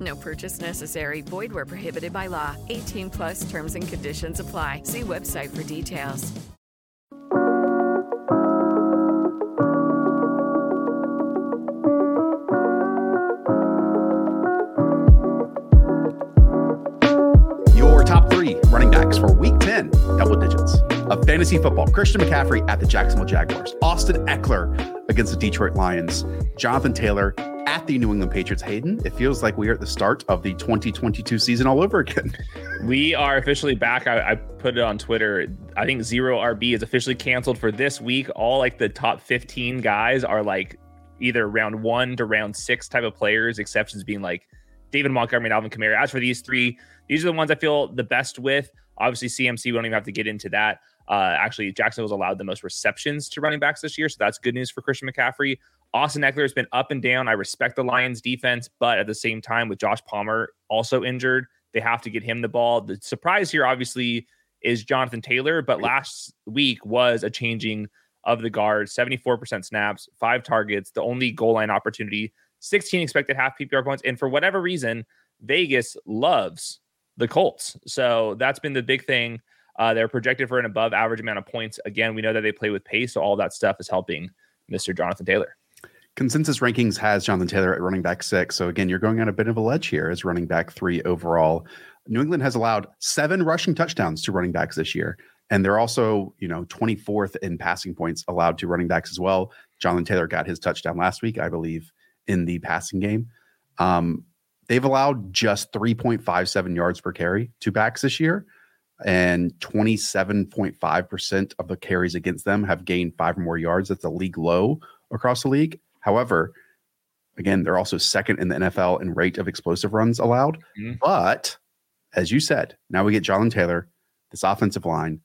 No purchase necessary. Void where prohibited by law. 18 plus terms and conditions apply. See website for details. Your top three running backs for week 10, double digits of fantasy football. Christian McCaffrey at the Jacksonville Jaguars. Austin Ekeler against the Detroit Lions. Jonathan Taylor at the New England Patriots. Hayden, it feels like we are at the start of the 2022 season all over again. We are officially back. I, I, put it on Twitter. I think zero RB is officially canceled for this week. All like the top 15 guys are like either round one to round six type of players, exceptions being like David Montgomery and Alvin Kamara. As for these three, these are the ones I feel the best with. Obviously, CMC, we don't even have to get into that. Uh, actually, Jacksonville's allowed the most receptions to running backs this year, so that's good news for Christian McCaffrey. Austin Ekeler has been up and down. I respect the Lions defense, but at the same time, with Josh Palmer also injured, they have to get him the ball. The surprise here, obviously, is Jonathan Taylor, but last week was a changing of the guard 74% snaps, five targets, the only goal line opportunity, 16 expected half PPR points. And for whatever reason, Vegas loves the Colts. So that's been the big thing. Uh, they're projected for an above average amount of points. Again, we know that they play with pace, so all that stuff is helping Mr. Jonathan Taylor. Consensus rankings has Jonathan Taylor at running back six. So again, you're going on a bit of a ledge here as running back three overall. New England has allowed seven rushing touchdowns to running backs this year. And they're also, you know, 24th in passing points allowed to running backs as well. Jonathan Taylor got his touchdown last week, I believe, in the passing game. Um, they've allowed just 3.57 yards per carry to backs this year. And 27.5% of the carries against them have gained five or more yards. That's a league low across the league. However, again, they're also second in the NFL in rate of explosive runs allowed. Mm-hmm. But as you said, now we get Jalen Taylor, this offensive line.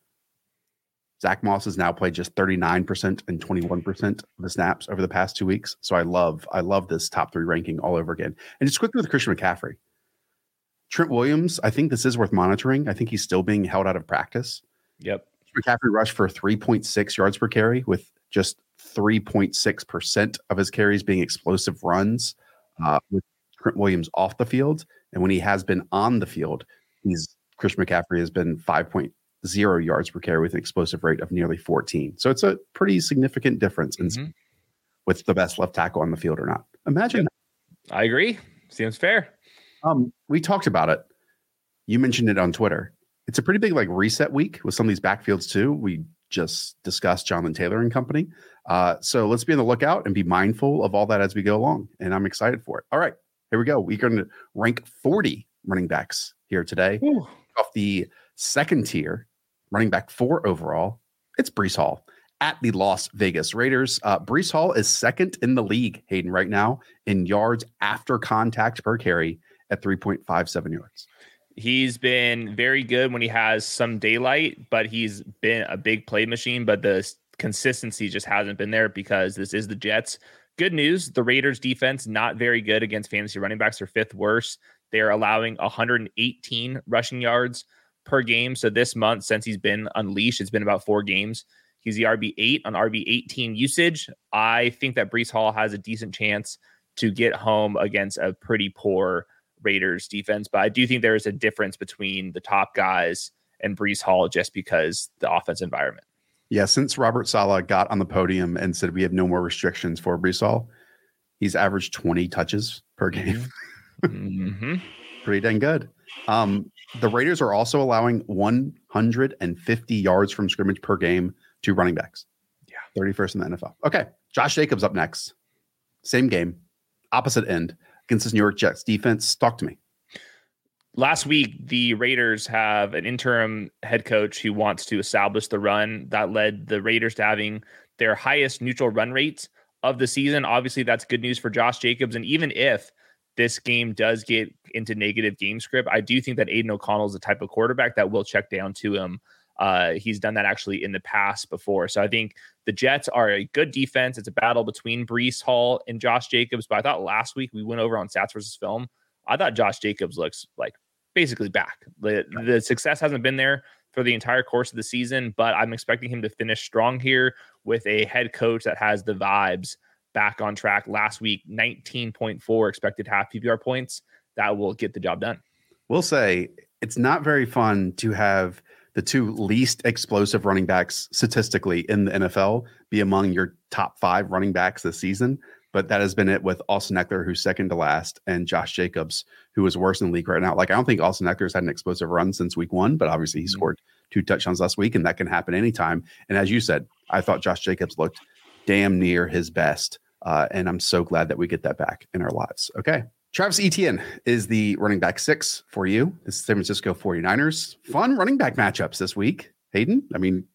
Zack Moss has now played just 39% and 21% of the snaps over the past two weeks. So I love, I love this top three ranking all over again. And just quickly with Christian McCaffrey. Trent Williams, I think this is worth monitoring. I think he's still being held out of practice. Yep. McCaffrey rushed for 3.6 yards per carry with just 3.6% of his carries being explosive runs uh, with Trent Williams off the field. And when he has been on the field, he's Chris McCaffrey has been 5.0 yards per carry with an explosive rate of nearly 14. So it's a pretty significant difference in mm-hmm. with the best left tackle on the field or not. Imagine. I agree. Seems fair. Um, we talked about it. You mentioned it on Twitter. It's a pretty big like reset week with some of these backfields too. We just discussed Jonathan Taylor and company. Uh, so let's be on the lookout and be mindful of all that as we go along. And I'm excited for it. All right, here we go. We're going to rank 40 running backs here today. Ooh. Off the second tier, running back four overall, it's Breece Hall at the Las Vegas Raiders. Uh, Breece Hall is second in the league, Hayden, right now in yards after contact per carry at 3.57 yards. He's been very good when he has some daylight, but he's been a big play machine. But the consistency just hasn't been there because this is the Jets. Good news the Raiders defense, not very good against fantasy running backs. They're fifth worst. They're allowing 118 rushing yards per game. So this month, since he's been unleashed, it's been about four games. He's the RB8 on RB18 usage. I think that Breece Hall has a decent chance to get home against a pretty poor Raiders defense, but I do think there is a difference between the top guys and Breece Hall just because the offense environment. Yeah, since Robert Saleh got on the podium and said we have no more restrictions for Breece Hall, he's averaged 20 touches per game. mm-hmm. Pretty dang good. Um, the Raiders are also allowing 150 yards from scrimmage per game to running backs. Yeah. 31st in the NFL. Okay. Josh Jacobs up next. Same game, opposite end against this New York Jets defense. Talk to me. Last week, the Raiders have an interim head coach who wants to establish the run. That led the Raiders to having their highest neutral run rates of the season. Obviously, that's good news for Josh Jacobs. And even if this game does get into negative game script, I do think that Aidan O'Connell is the type of quarterback that will check down to him Uh, he's done that actually in the past before. So I think the Jets are a good defense. It's a battle between Breece Hall and Josh Jacobs. But I thought last week we went over on Stats versus Film. I thought Josh Jacobs looks like basically back. The, the success hasn't been there for the entire course of the season, but I'm expecting him to finish strong here with a head coach that has the vibes back on track. Last week, 19.4 expected half PPR points. That will get the job done. We'll say it's not very fun to have the two least explosive running backs statistically in the NFL be among your top five running backs this season. But that has been it with Austin Ekeler, who's second to last, and Josh Jacobs, who is worse in the league right now. Like, I don't think Austin Ekeler's had an explosive run since week one, but obviously he mm-hmm. scored two touchdowns last week, and that can happen anytime. And as you said, I thought Josh Jacobs looked damn near his best. Uh, and I'm so glad that we get that back in our lives. Okay. Travis Etienne is the running back six for you. The San Francisco 49ers. Fun running back matchups this week. Hayden, I mean,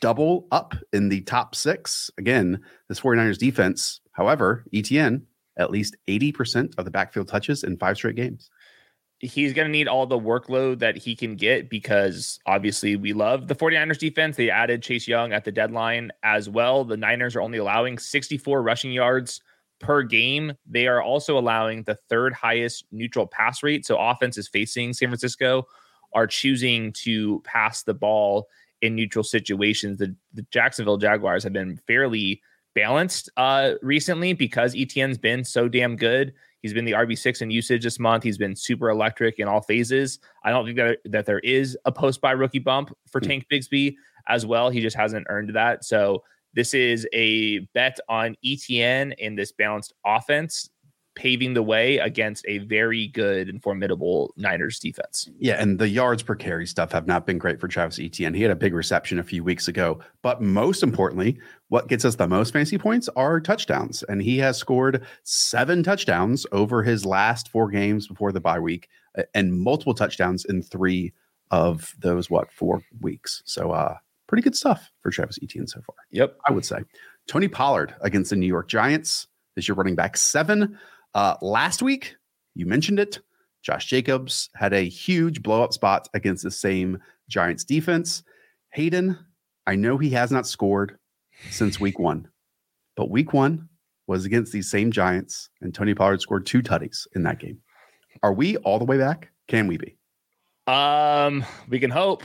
double up in the top six. Again, this 49ers defense, however, Etienne, at least 80% of the backfield touches in five straight games. He's going to need all the workload that he can get because obviously we love the 49ers defense. They added Chase Young at the deadline as well. The Niners are only allowing 64 rushing yards per game. They are also allowing the third highest neutral pass rate. So offenses facing San Francisco are choosing to pass the ball in neutral situations. The, the Jacksonville Jaguars have been fairly balanced uh, recently because Etienne's been so damn good. He's been the RB6 in usage this month. He's been super electric in all phases. I don't think that, that there is a post by rookie bump for hmm. Tank Bigsby as well. He just hasn't earned that. So this is a bet on Etienne in this balanced offense, paving the way against a very good and formidable Niners defense. Yeah, and the yards per carry stuff have not been great for Travis Etienne. He had a big reception a few weeks ago, but most importantly, what gets us the most fancy points are touchdowns, and he has scored seven touchdowns over his last four games before the bye week, and multiple touchdowns in three of those what four weeks. So, uh, pretty good stuff for Travis Etienne so far. Yep. I would say. Tony Pollard against the New York Giants is your running back seven. Uh, last week, you mentioned it. Josh Jacobs had a huge blow up spot against the same Giants defense. Hayden, I know he has not scored since week one, but week one was against these same Giants, and Tony Pollard scored two tutties in that game. Are we all the way back? Can we be? Um, we can hope.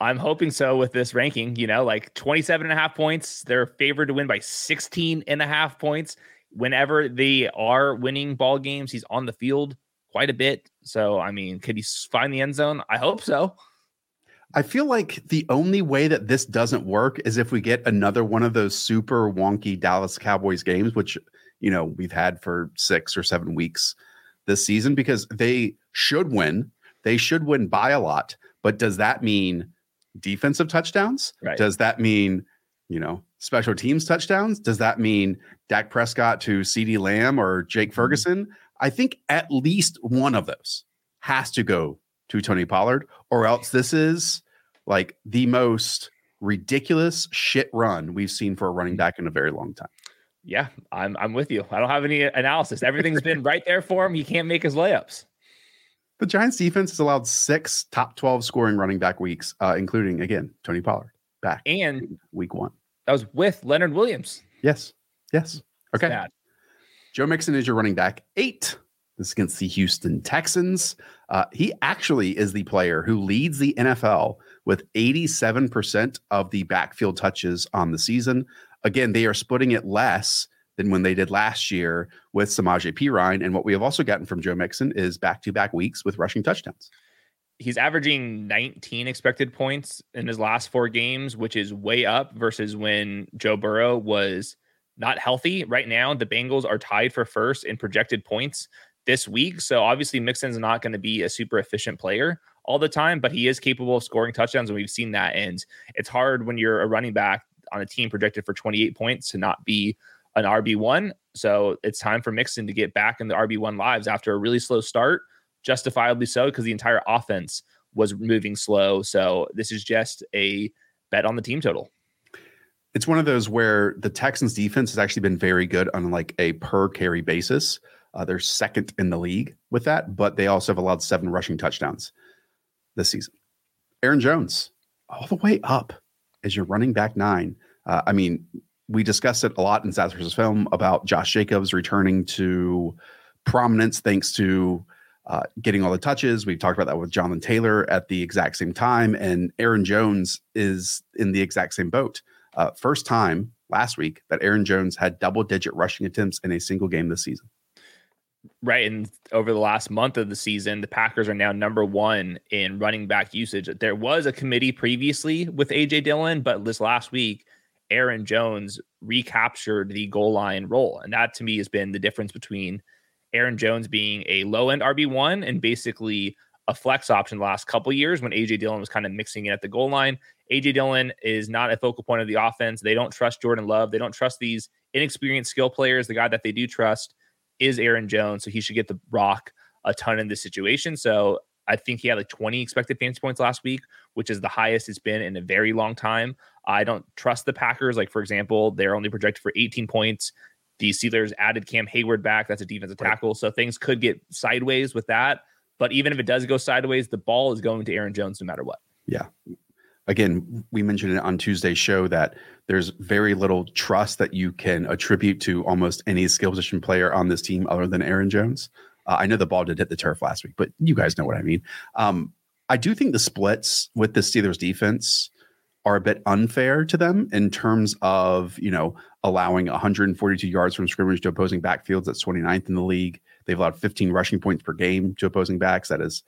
I'm hoping so with this ranking, you know, like 27 and a half points. They're favored to win by 16 and a half points. Whenever they are winning ball games, he's on the field quite a bit. So, I mean, could he find the end zone? I hope so. I feel like the only way that this doesn't work is if we get another one of those super wonky Dallas Cowboys games, which, you know, we've had for six or seven weeks this season, because they should win. They should win by a lot. But does that mean defensive touchdowns? Right. Does that mean, you know, special teams touchdowns? Does that mean Dak Prescott to CeeDee Lamb or Jake mm-hmm. Ferguson? I think at least one of those has to go to Tony Pollard, or else this is like the most ridiculous shit run we've seen for a running back in a very long time. Yeah, I'm I'm with you. I don't have any analysis. Everything's been right there for him. He can't make his layups. The Giants defense has allowed six top 12 scoring running back weeks, uh, including, again, Tony Pollard back and week one. That was with Leonard Williams. Yes. Yes. Okay. Joe Mixon is your running back eight. This is against the Houston Texans. Uh, he actually is the player who leads the NFL with 87% of the backfield touches on the season. Again, they are splitting it less than when they did last year with Samaje Perine. And what we have also gotten from Joe Mixon is back to back weeks with rushing touchdowns. He's averaging 19 expected points in his last four games, which is way up versus when Joe Burrow was not healthy. Right now, the Bengals are tied for first in projected points this week. So obviously, Mixon's not going to be a super efficient player all the time, but he is capable of scoring touchdowns, and we've seen that. And it's hard when you're a running back on a team projected for 28 points to not be an RB1. So it's time for Mixon to get back in the RB1 lives after a really slow start, justifiably so, because the entire offense was moving slow. So this is just a bet on the team total. It's one of those where the Texans defense has actually been very good on like a per carry basis. Uh, they're second in the league with that, but they also have allowed seven rushing touchdowns this season. Aaron Jones, all the way up as your running back nine. Uh, I mean, we discussed it a lot in Stats versus Film about Josh Jacobs returning to prominence thanks to uh, getting all the touches. We've talked about that with Jonathan Taylor at the exact same time, and Aaron Jones is in the exact same boat. Uh, first time last week that Aaron Jones had double digit rushing attempts in a single game this season. Right. And over the last month of the season, the Packers are now number one in running back usage. There was a committee previously with AJ Dillon, but this last week, Aaron Jones recaptured the goal line role. And that to me has been the difference between Aaron Jones being a low end RB1 and basically a flex option the last couple years when AJ Dillon was kind of mixing it at the goal line. AJ Dillon is not a focal point of the offense. They don't trust Jordan Love. They don't trust these inexperienced skill players. The guy that they do trust is Aaron Jones. So he should get the rock a ton in this situation. So I think he had like 20 expected fantasy points last week, which is the highest it's been in a very long time. I don't trust the Packers. Like, for example, they're only projected for 18 points. The Steelers added Cam Hayward back. That's a defensive tackle. So things could get sideways with that. But even if it does go sideways, the ball is going to Aaron Jones no matter what. Yeah. Again, we mentioned it on Tuesday's show that there's very little trust that you can attribute to almost any skill position player on this team other than Aaron Jones. Uh, I know the ball did hit the turf last week, but you guys know what I mean. Um, I do think the splits with the Steelers defense are a bit unfair to them in terms of, you know, allowing 142 yards from scrimmage to opposing backfields. That's 29th in the league. They've allowed 15 rushing points per game to opposing backs. That is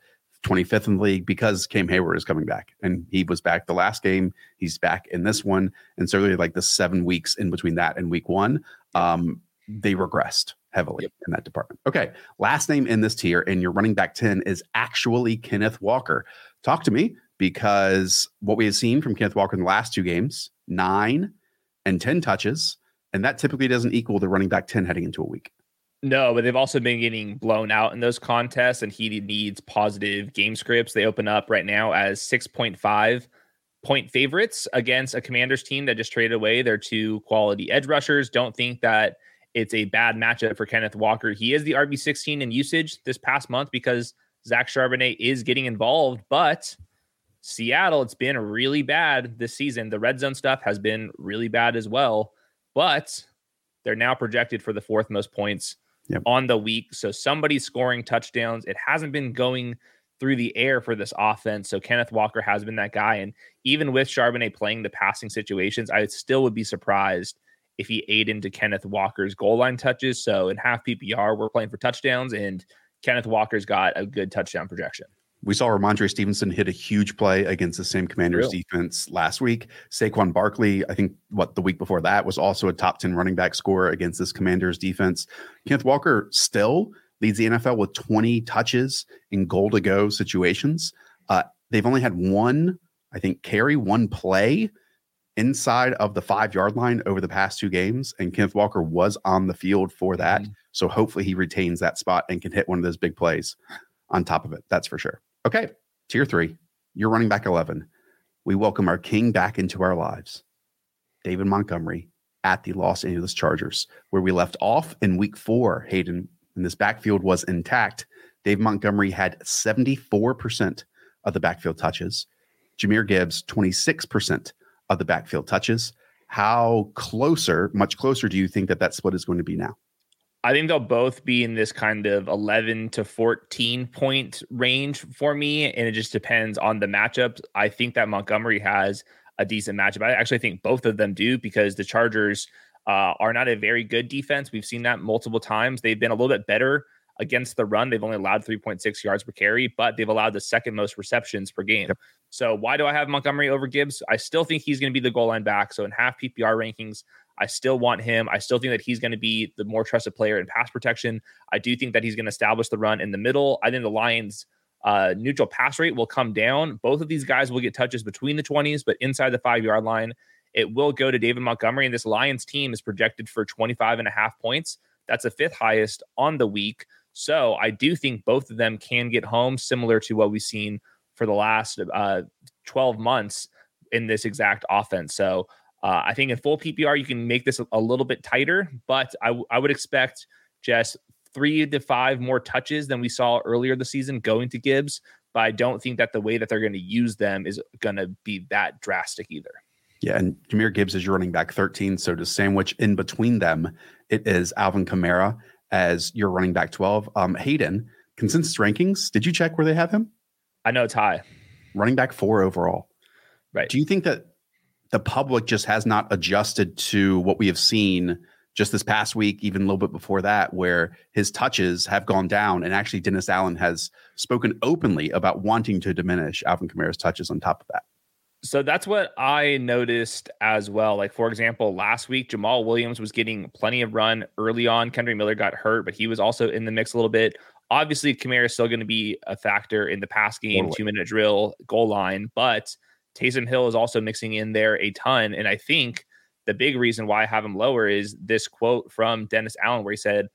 25th in the league because Cam Hayward is coming back. And he was back the last game. He's back in this one. And certainly like the seven weeks in between that and week one, um, they regressed heavily yep. in that department. Okay. Last name in this tier and your running back 10 is actually Kenneth Walker. Talk to me because what we have seen from Kenneth Walker in the last two games, nine and 10 touches, and that typically doesn't equal the running back 10 heading into a week. No, but they've also been getting blown out in those contests, and he needs positive game scripts. They open up right now as 6.5 point favorites against a commander's team that just traded away their two quality edge rushers. Don't think that it's a bad matchup for Kenneth Walker. He is the RB16 in usage this past month because Zach Charbonnet is getting involved, but Seattle, it's been really bad this season. The red zone stuff has been really bad as well, but they're now projected for the fourth most points yep. on the week. So somebody's scoring touchdowns. It hasn't been going through the air for this offense. So Kenneth Walker has been that guy. And even with Charbonnet playing the passing situations, I still would be surprised if he ate into Kenneth Walker's goal line touches. So in half PPR, we're playing for touchdowns, and Kenneth Walker's got a good touchdown projection. We saw Rhamondre Stevenson hit a huge play against the same Commanders defense last week. Saquon Barkley, I think what the week before that was also a top 10 running back scorer against this Commanders defense. Kenneth Walker still leads the NFL with 20 touches in goal to go situations. Uh, they've only had one, I think, carry, one play inside of the five yard line over the past two games. And Kenneth Walker was on the field for that. Mm-hmm. So hopefully he retains that spot and can hit one of those big plays on top of it. That's for sure. Okay, tier three, you're running back 11. We welcome our king back into our lives, David Montgomery at the Los Angeles Chargers, where we left off in week four. Hayden, and this backfield was intact. Dave Montgomery had 74% of the backfield touches. Jahmyr Gibbs, 26% of the backfield touches. How closer, much closer, do you think that that split is going to be now? I think they'll both be in this kind of 11 to 14 point range for me. And it just depends on the matchups. I think that Montgomery has a decent matchup. I actually think both of them do because the Chargers uh, are not a very good defense. We've seen that multiple times. They've been a little bit better against the run. They've only allowed 3.6 yards per carry, but they've allowed the second most receptions per game. Yep. So why do I have Montgomery over Gibbs? I still think he's going to be the goal line back. So in half PPR rankings, I still want him. I still think that he's going to be the more trusted player in pass protection. I do think that he's going to establish the run in the middle. I think the Lions' uh, neutral pass rate will come down. Both of these guys will get touches between the 20s, but inside the five yard line, it will go to David Montgomery. And this Lions team is projected for 25 and a half points. That's the fifth highest on the week. So I do think both of them can get home, similar to what we've seen for the last uh, 12 months in this exact offense. So uh, I think in full PPR, you can make this a, little bit tighter, but I, w- I would expect just three to five more touches than we saw earlier this season going to Gibbs. but I don't think that the way that they're going to use them is going to be that drastic either. Yeah, and Jahmyr Gibbs is your running back 13. So to sandwich in between them, it is Alvin Kamara as your running back 12. Um, Hayden, consensus rankings, did you check where they have him? I know it's high. Running back four overall. Right. Do you think that the public just has not adjusted to what we have seen just this past week, even a little bit before that, where his touches have gone down. And actually, Dennis Allen has spoken openly about wanting to diminish Alvin Kamara's touches on top of that. So that's what I noticed as well. Like, for example, last week, Jamaal Williams was getting plenty of run early on. Kendre Miller got hurt, but he was also in the mix a little bit. Obviously, Kamara is still going to be a factor in the pass game, totally. two minute drill, goal line, but Taysom Hill is also mixing in there a ton. And I think the big reason why I have him lower is this quote from Dennis Allen, where he said,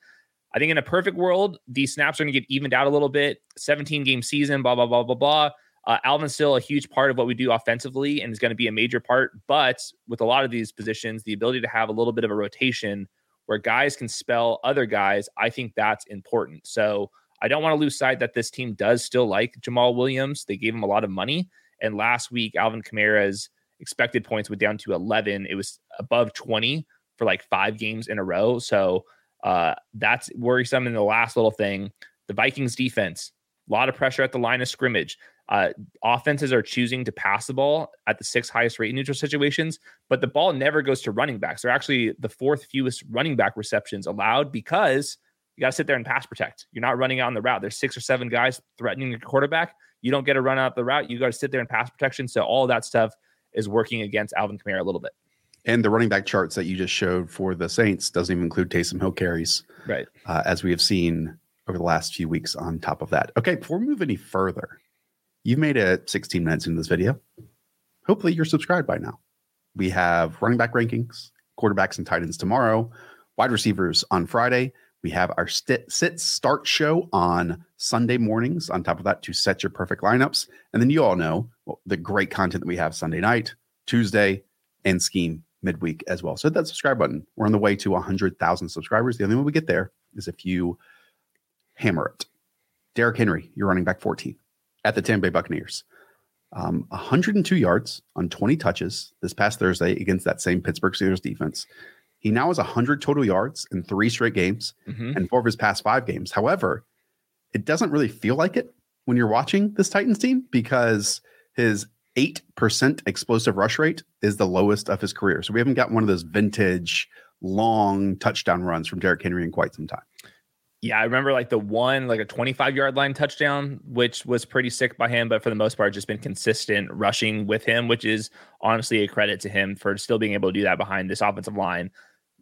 I think in a perfect world, these snaps are going to get evened out a little bit. 17 game season, blah, blah, blah, blah, blah. Uh, Alvin's still a huge part of what we do offensively and is going to be a major part. But with a lot of these positions, the ability to have a little bit of a rotation where guys can spell other guys, I think that's important. So I don't want to lose sight that this team does still like Jamaal Williams. They gave him a lot of money. And last week, Alvin Kamara's expected points went down to 11. It was above 20 for like five games in a row. So uh, that's worrisome. And the last little thing the Vikings defense, a lot of pressure at the line of scrimmage. Uh, offenses are choosing to pass the ball at the sixth highest rate in neutral situations, but the ball never goes to running backs. They're actually the fourth fewest running back receptions allowed because you got to sit there and pass protect. You're not running out on the route. There's six or seven guys threatening the quarterback. You don't get to run out the route. You got to sit there and pass protection. So all that stuff is working against Alvin Kamara a little bit. And the running back charts that you just showed for the Saints doesn't even include Taysom Hill carries, right? Uh, as we have seen over the last few weeks. On top of that, okay. Before we move any further, you've made it 16 minutes into this video. Hopefully, you're subscribed by now. We have running back rankings, quarterbacks and tight ends tomorrow, wide receivers on Friday. We have our sit, sit start show on Sunday mornings. On top of that, to set your perfect lineups, and then you all know well, the great content that we have Sunday night, Tuesday, and scheme midweek as well. So hit that subscribe button. We're on the way to 100,000 subscribers. The only way we get there is if you hammer it. Derrick Henry, you're running back 14 at the Tampa Bay Buccaneers. Um, 102 yards on 20 touches this past Thursday against that same Pittsburgh Steelers defense. He now has 100 total yards in three straight games mm-hmm. and four of his past five games. However, it doesn't really feel like it when you're watching this Titans team because his 8% explosive rush rate is the lowest of his career. So we haven't got one of those vintage long touchdown runs from Derrick Henry in quite some time. Yeah, I remember like the one, like a 25 yard line touchdown, which was pretty sick by him, but for the most part, just been consistent rushing with him, which is honestly a credit to him for still being able to do that behind this offensive line.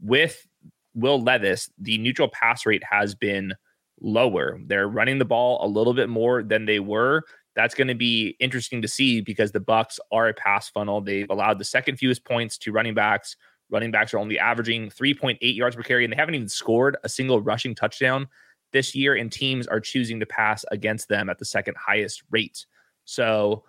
With Will Levis, the neutral pass rate has been lower. They're running the ball a little bit more than they were. That's going to be interesting to see because the Bucks are a pass funnel. They've allowed the second fewest points to running backs Running backs are only averaging 3.8 yards per carry, and they haven't even scored a single rushing touchdown this year. And teams are choosing to pass against them at the second highest rate. So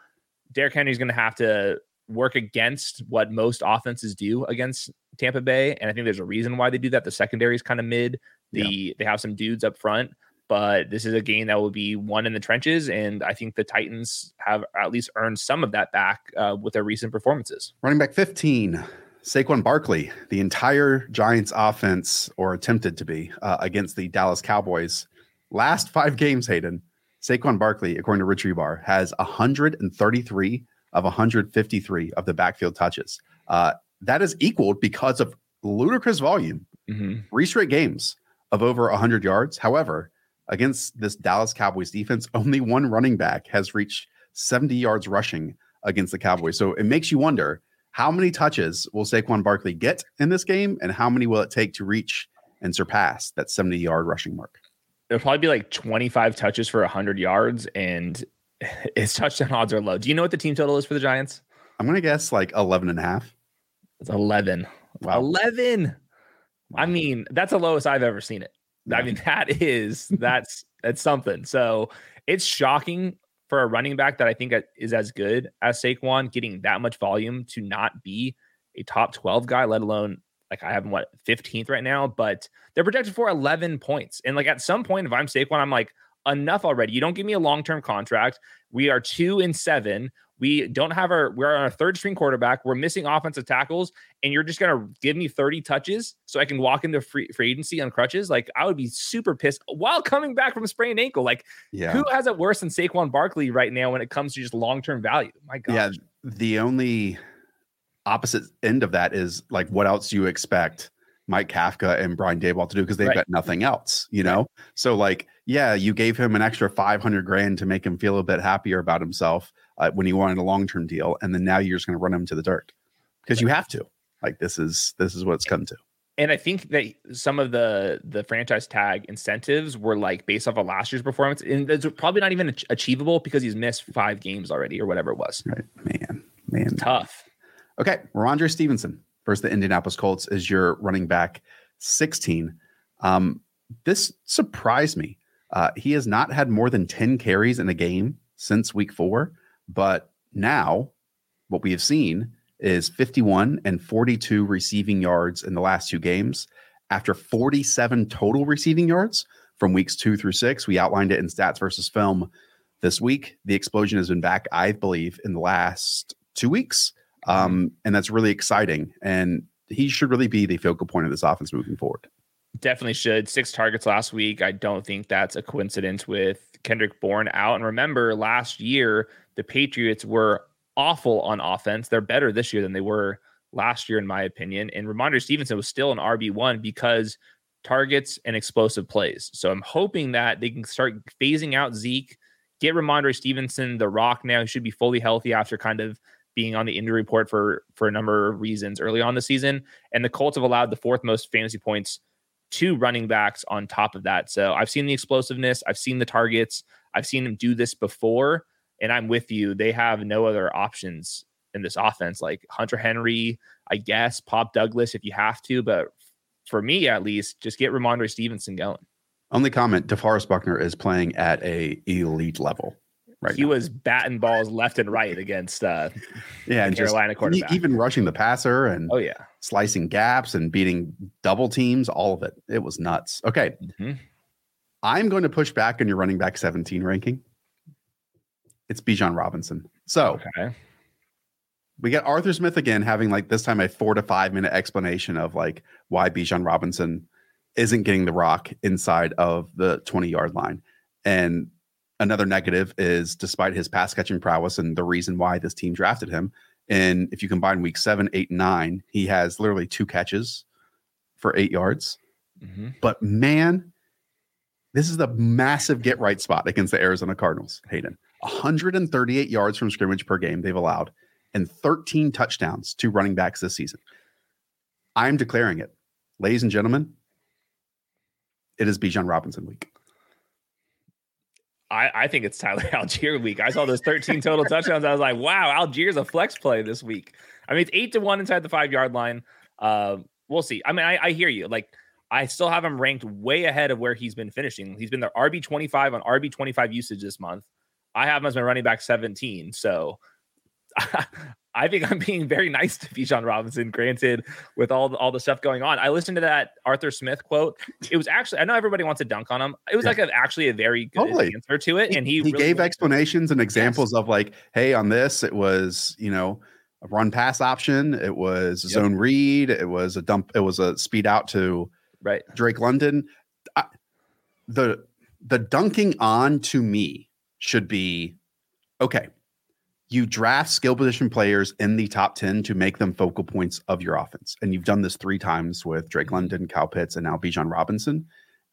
Derrick Henry is going to have to work against what most offenses do against Tampa Bay, and I think there's a reason why they do that. The secondary is kind of mid. The yeah. they have some dudes up front, but this is a game that will be won in the trenches, and I think the Titans have at least earned some of that back uh, with their recent performances. Running back 15, Saquon Barkley, the entire Giants offense, or attempted to be, uh, against the Dallas Cowboys. Last five games, Hayden, Saquon Barkley, according to Rich Hribar, has 133 of 153 of the backfield touches. Uh, that is equaled because of ludicrous volume, mm-hmm. three straight games of over 100 yards. However, against this Dallas Cowboys defense, only one running back has reached 70 yards rushing against the Cowboys. So it makes you wonder how many touches will Saquon Barkley get in this game, and how many will it take to reach and surpass that 70 yard rushing mark? It'll probably be like 25 touches for 100 yards, and his touchdown odds are low. Do you know what the team total is for the Giants? I'm going to guess like 11 and a half. It's 11. Wow. 11. Wow. I mean, that's the lowest I've ever seen it. Yeah. I mean, that is, that's, that's something. So it's shocking for a running back that I think is as good as Saquon, getting that much volume to not be a top 12 guy, let alone like I have him what 15th right now, but they're projected for 11 points. And like at some point, if I'm Saquon, I'm like enough already. You don't give me a long term contract. We are two and seven. We don't have our, we're on our third string quarterback. We're missing offensive tackles, and you're just going to give me 30 touches so I can walk into free, free agency on crutches. Like, I would be super pissed while coming back from a sprained ankle. Like, Yeah. who has it worse than Saquon Barkley right now when it comes to just long term value? My God. Yeah. The only opposite end of that is like, what else do you expect Mike Kafka and Brian Daboll to do? Because they've Right. got nothing else, you know? So, like, yeah, you gave him an extra 500 grand to make him feel a bit happier about himself uh, when he wanted a long term deal. And then now you're just going to run him to the dirt because you have to. Like, this is, this is what it's come to. and I think that some of the the franchise tag incentives were like based off of last year's performance, and it's probably not even achievable because he's missed five games already or whatever it was. Right. Man, man. Tough. Okay, Rhamondre Stevenson versus the Indianapolis Colts is your running back 16. Um, this surprised me. Uh, he has not had more than 10 carries in a game since week four, but now what we have seen is 51 and 42 receiving yards in the last two games after 47 total receiving yards from weeks two through six. We outlined it in stats versus film this week. The explosion has been back, I believe, in the last two weeks. Um, and that's really exciting. And he should really be the focal point of this offense moving forward. Definitely should. Six targets last week. I don't think that's a coincidence with Kendrick Bourne out. And remember, last year, the Patriots were awful on offense. They're better this year than they were last year, in my opinion. And Rhamondre Stevenson was still an RB1 because targets and explosive plays. So I'm hoping that they can start phasing out Zeke, get Rhamondre Stevenson the rock now. He should be fully healthy after kind of being on the injury report for for a number of reasons early on the season. And the Colts have allowed the fourth most fantasy points to running backs on top of that. So I've seen the explosiveness, I've seen the targets, I've seen him do this before, and I'm with you. They have no other options in this offense, like Hunter Henry, I guess, Pop Douglas if you have to, but for me at least, just get Rhamondre Stevenson going. Only comment: DeForest Buckner is playing at a elite level right he now. was batting balls left and right against uh yeah, and Carolina e- quarterback. even rushing the passer and oh yeah. Slicing gaps and beating double teams, all of it. It was nuts. Okay, Mhm. I'm going to push back on your running back 17 ranking. It's Bijan Robinson. So Okay. we got Arthur Smith again having like this time a four to five minute explanation of like why Bijan Robinson isn't getting the rock inside of the 20 yard line. And another negative is despite his pass catching prowess and the reason why this team drafted him. And if you combine week seven, eight, nine, he has literally two catches for eight yards. Mhm. But man, this is the massive get right spot against the Arizona Cardinals, Hayden. 138 yards from scrimmage per game they've allowed and 13 touchdowns to running backs this season. I'm declaring it. Ladies and gentlemen, it is Bijan Robinson week. I, I think it's Tyler Allgeier week. I saw those 13 total touchdowns. I was like, wow, Allgeier's a flex play this week. I mean, it's eight to one inside the five yard line. Uh, we'll see. I mean, I, I hear you. Like, I still have him ranked way ahead of where he's been finishing. He's been the RB 25 on RB 25 usage this month. I have him as my running back 17. So I think I'm being very nice to Bijan Robinson. Granted, with all the, all the stuff going on, I listened to that Arthur Smith quote. It was actually I know everybody wants to dunk on him. It was Yeah. like a, actually a very good Totally. answer to it, and he he really gave explanations and examples of like, hey, on this, it was, you know, a run pass option, it was Yep. zone read, it was a dump, it was a speed out to right. Drake London. I, the the dunking on to me should be okay. You draft skill position players in the top 10 to make them focal points of your offense. And you've done this three times with Drake London, Kyle Pitts, and now Bijan Robinson.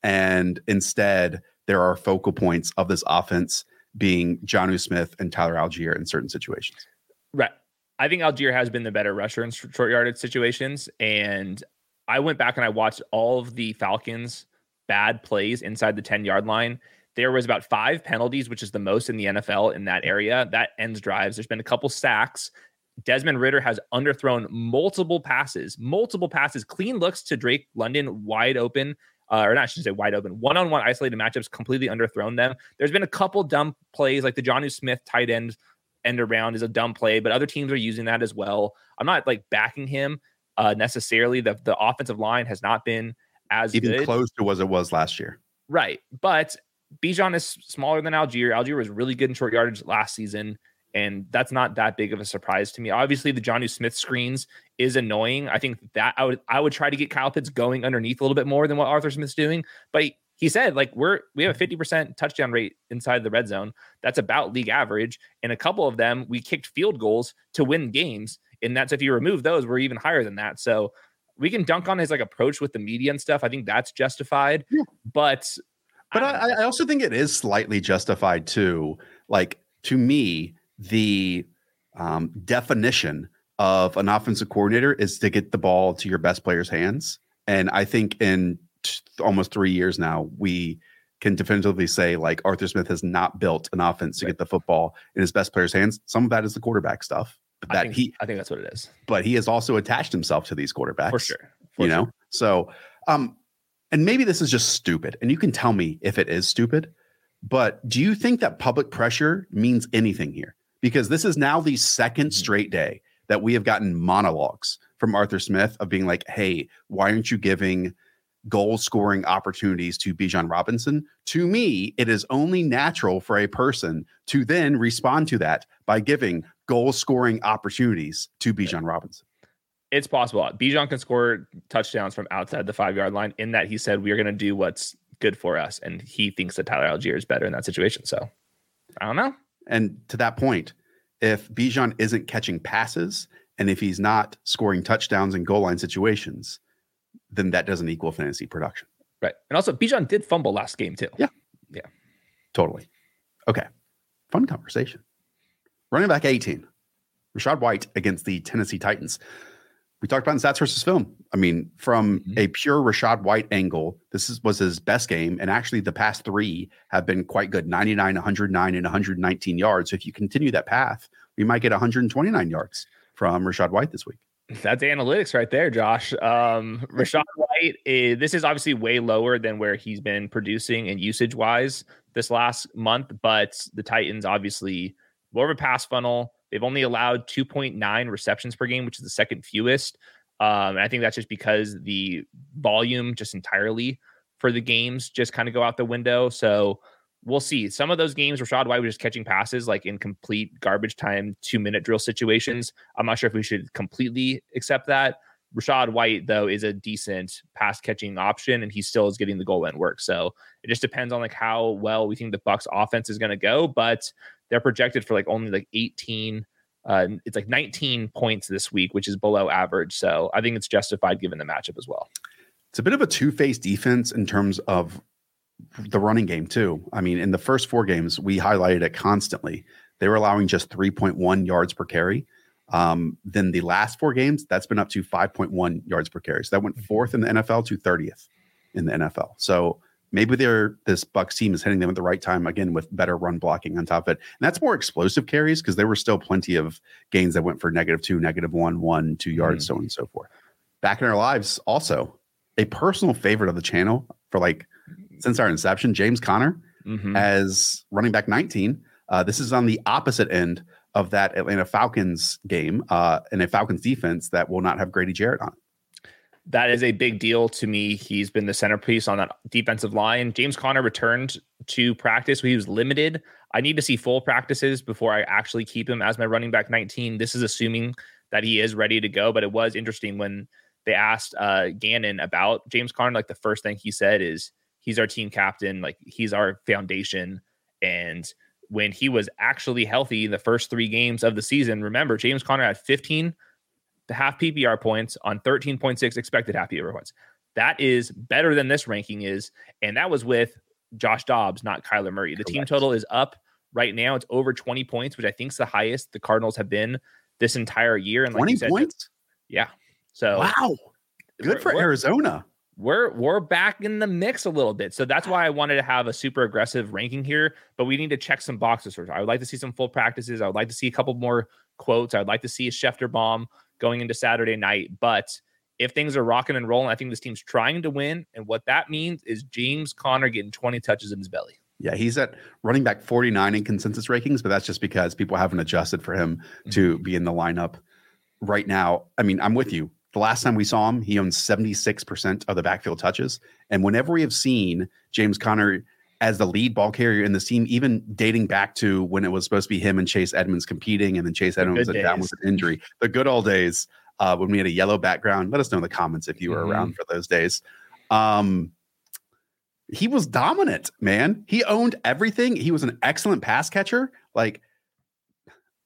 And instead, there are focal points of this offense being Jonnu Smith and Tyler Allgeier in certain situations. Right. I think Allgeier has been the better rusher in short yardage situations. And I went back and I watched all of the Falcons' bad plays inside the 10 yard line. There was about five penalties, which is the most in the NFL in that area. That ends drives. There's been a couple sacks. Desmond Ridder has underthrown multiple passes, multiple passes, clean looks to Drake London wide open. Uh, or not, I should say wide open. One on one isolated matchups completely underthrown them. There's been a couple dumb plays like the Johnny Smith tight end end around is a dumb play, but other teams are using that as well. I'm not like backing him uh, necessarily. The the offensive line has not been as Even good, close to what it was last year. right? But Bijan is smaller than Allgeier. Allgeier was really good in short yardage last season, and that's not that big of a surprise to me. Obviously, the Johnny Smith screens is annoying. I think that I would I would try to get Kyle Pitts going underneath a little bit more than what Arthur Smith's doing, but he said like we're we have a mm-hmm. 50% touchdown rate inside the red zone that's about league average and a couple of them we kicked field goals to win games and that's if you remove those we're even higher than that so we can dunk on his like approach with the media and stuff i think that's justified yeah. but but I, I also think it is slightly justified too like to me the um, definition of an offensive coordinator is to get the ball to your best player's hands and i think in almost three years now, we can definitively say like Arthur Smith has not built an offense to right. get the football in his best player's hands. Some of that is the quarterback stuff. But that I think, he I think that's what it is. But he has also attached himself to these quarterbacks. For sure. For you sure. know? So um and maybe this is just stupid. And you can tell me if it is stupid, but do you think that public pressure means anything here? Because this is now the second mm-hmm. straight day that we have gotten monologues from Arthur Smith of being like, hey, why aren't you giving goal scoring opportunities to Bijan Robinson, to me, it is only natural for a person to then respond to that by giving goal scoring opportunities to Bijan Robinson. It's possible. Bijan can score touchdowns from outside the five yard line in that he said, We are going to do what's good for us. And he thinks that Tyler Allgeier is better in that situation. So I don't know. And to that point, if Bijan isn't catching passes and if he's not scoring touchdowns in goal line situations, then that doesn't equal fantasy production. Right. And also, Bijan did fumble last game too. Yeah. Yeah. Totally. Okay. Fun conversation. Running back 18, Rachaad White against the Tennessee Titans. We talked about in stats versus film. I mean, from mm-hmm. a pure Rachaad White angle, this is, was his best game. And actually, the past three have been quite good 99, 109, and 119 yards. So if you continue that path, we might get 129 yards from Rachaad White this week. That's analytics right there, Josh. Um, Rachaad White, is, this is obviously way lower than where he's been producing and usage wise this last month, but the Titans obviously more of a pass funnel. They've only allowed 2.9 receptions per game, which is the second fewest. Um, I think that's just because the volume just entirely for the games just kind of go out the window. So we'll see. Some of those games, Rachaad White was just catching passes like in complete garbage time, two minute drill situations. I'm not sure if we should completely accept that. Rachaad White, though, is a decent pass catching option, and he still is getting the goal line work. So it just depends on like how well we think the Bucks offense is going to go. But they're projected for like only like 18. Uh, it's like 19 points this week, which is below average. So I think it's justified given the matchup as well. It's a bit of a two faced defense in terms of the running game too. I mean, in the first four games, we highlighted it constantly. They were allowing just 3.1 yards per carry. Um, then the last four games, that's been up to 5.1 yards per carry. So that went fourth in the NFL to 30th in the NFL. So maybe they're this Bucs team is hitting them at the right time again with better run blocking on top of it. And that's more explosive carries because there were still plenty of gains that went for negative two, negative one, one, two yards, mm-hmm. so on and so forth. Back in our lives, also a personal favorite of the channel for like since our inception, James Conner mm-hmm. as running back 19. Uh, this is on the opposite end of that Atlanta Falcons game uh, and a Falcons defense that will not have Grady Jarrett on. That is a big deal to me. He's been the centerpiece on that defensive line. James Conner returned to practice. He was limited. I need to see full practices before I actually keep him as my running back 19. This is assuming that he is ready to go. But it was interesting when they asked uh, Gannon about James Conner. Like the first thing he said is, he's our team captain, like he's our foundation. And when he was actually healthy in the first three games of the season, remember James Conner had 15 half PPR points on 13.6 expected half PPR points. That is better than this ranking is, and that was with Josh Dobbs, not Kyler Murray. The Correct. team total is up right now. It's over 20 points, which I think is the highest the Cardinals have been this entire year. And like 20 said, points? Yeah. So wow. Good for Arizona we're we're back in the mix a little bit. So that's why I wanted to have a super aggressive ranking here. But we need to check some boxes first. I would like to see some full practices. I would like to see a couple more quotes. I would like to see a Schefter bomb going into Saturday night. But if things are rocking and rolling, I think this team's trying to win. And what that means is James Conner getting 20 touches in his belly. Yeah, he's at running back 49 in consensus rankings, but that's just because people haven't adjusted for him mm-hmm. to be in the lineup right now. I mean, I'm with you. The last time we saw him, he owns 76% of the backfield touches. And whenever we have seen James Conner as the lead ball carrier in this team, even dating back to when it was supposed to be him and Chase Edmonds competing, and then Chase Edmonds was down with an injury. The good old days uh, when we had a yellow background. Let us know in the comments if you were mm-hmm. around for those days. Um, he was dominant, man. He owned everything. He was an excellent pass catcher. Like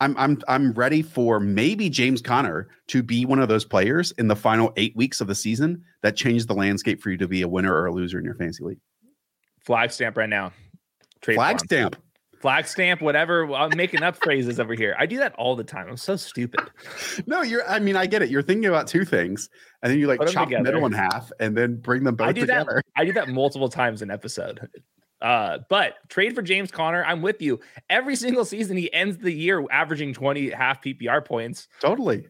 I'm I'm I'm ready for maybe James Conner to be one of those players in the final eight weeks of the season that changes the landscape for you to be a winner or a loser in your fantasy league. Flag stamp right now. Trade Flag stamp. Flag stamp, whatever. I'm making up phrases over here. I do that all the time. I'm so stupid. No, you're. I mean, I get it. You're thinking about two things, and then you like chop the middle in half, and then bring them both I do together. That, I do that multiple times an episode. Uh, but trade for James Conner, I'm with you. Every single season, he ends the year averaging 20 half PPR points. Totally.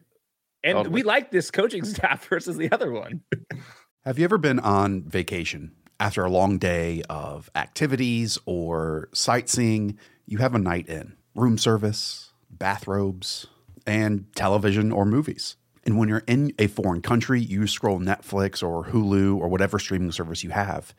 And totally. we like this coaching staff versus the other one. Have you ever been on vacation after a long day of activities or sightseeing? You have a night in, room service, bathrobes, and television or movies. And when you're in a foreign country, you scroll Netflix or Hulu or whatever streaming service you have,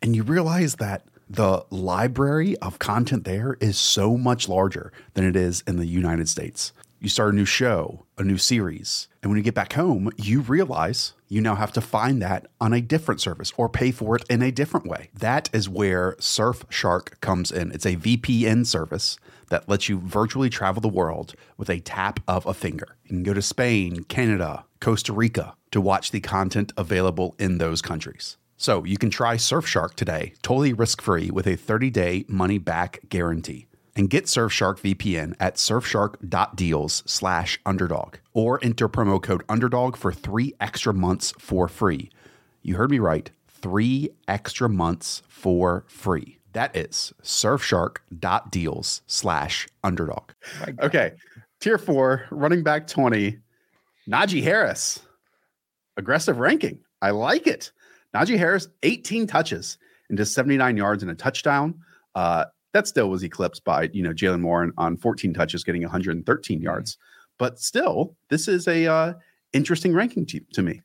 and you realize that the library of content there is so much larger than it is in the United States. You start a new show, a new series, and when you get back home, you realize you now have to find that on a different service or pay for it in a different way. That is where Surfshark comes in. It's a VPN service that lets you virtually travel the world with a tap of a finger. You can go to Spain, Canada, Costa Rica to watch the content available in those countries. So you can try Surfshark today, totally risk free with a 30 day money back guarantee. And get Surfshark VPN at surfshark.deals slash underdog or enter promo code underdog for three extra months for free. You heard me right. Three extra months for free. That is surfshark.deals slash underdog. Okay. Tier four, running back 20, Najee Harris. Aggressive ranking. I like it. Najee Harris, 18 touches and just 79 yards and a touchdown. Uh, that still was eclipsed by you know Jaylen Warren on 14 touches, getting 113 mm-hmm. yards. But still, this is a uh, interesting ranking to, to me.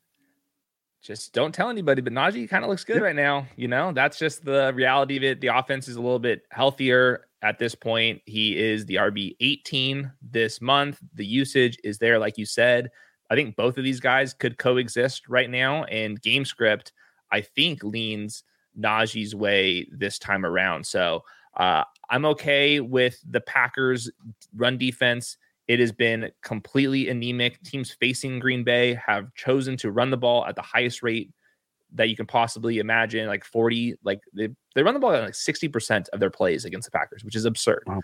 Just don't tell anybody, but Najee kind of looks good yep. right now. You know, that's just the reality of it. The offense is a little bit healthier at this point. He is the RB 18 this month. The usage is there, like you said. I think both of these guys could coexist right now. And game script I think leans Najee's way this time around. So uh, I'm okay with the Packers' run defense. It has been completely anemic. Teams facing Green Bay have chosen to run the ball at the highest rate that you can possibly imagine, like 40, like they, they run the ball at like 60% of their plays against the Packers, which is absurd. Wow.